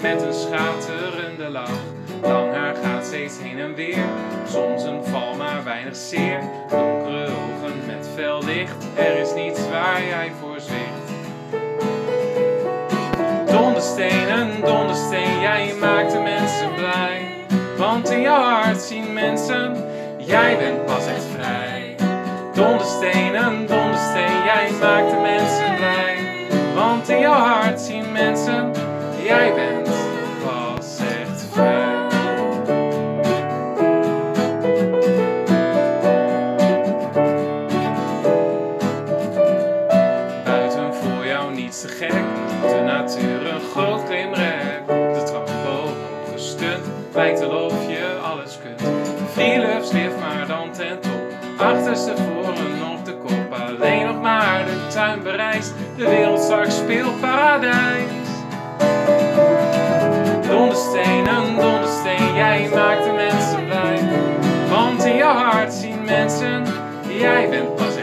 met een schaterende lach. Lang haar gaat steeds heen en weer, soms een val maar weinig zeer. Donkere ogen met fel licht, er is niets waar jij voor zwicht. Donderstenen, dondersteen, jij maakt de mensen blij. Want in jouw hart zien mensen, jij bent pas echt vrij. Donderstenen, dondersteen, jij maakt de mensen gek, de natuur een groot klimrek. De trap boven gestunt, lijkt alsof je alles kunt. Philips lift maar dan ten top, achterstevoren nog de kop. Alleen nog maar de tuin bereist, de wereld straks speelparadijs. Donderstenen, dondersteen, jij maakt de mensen blij. Want in jouw hart zien mensen, jij bent pas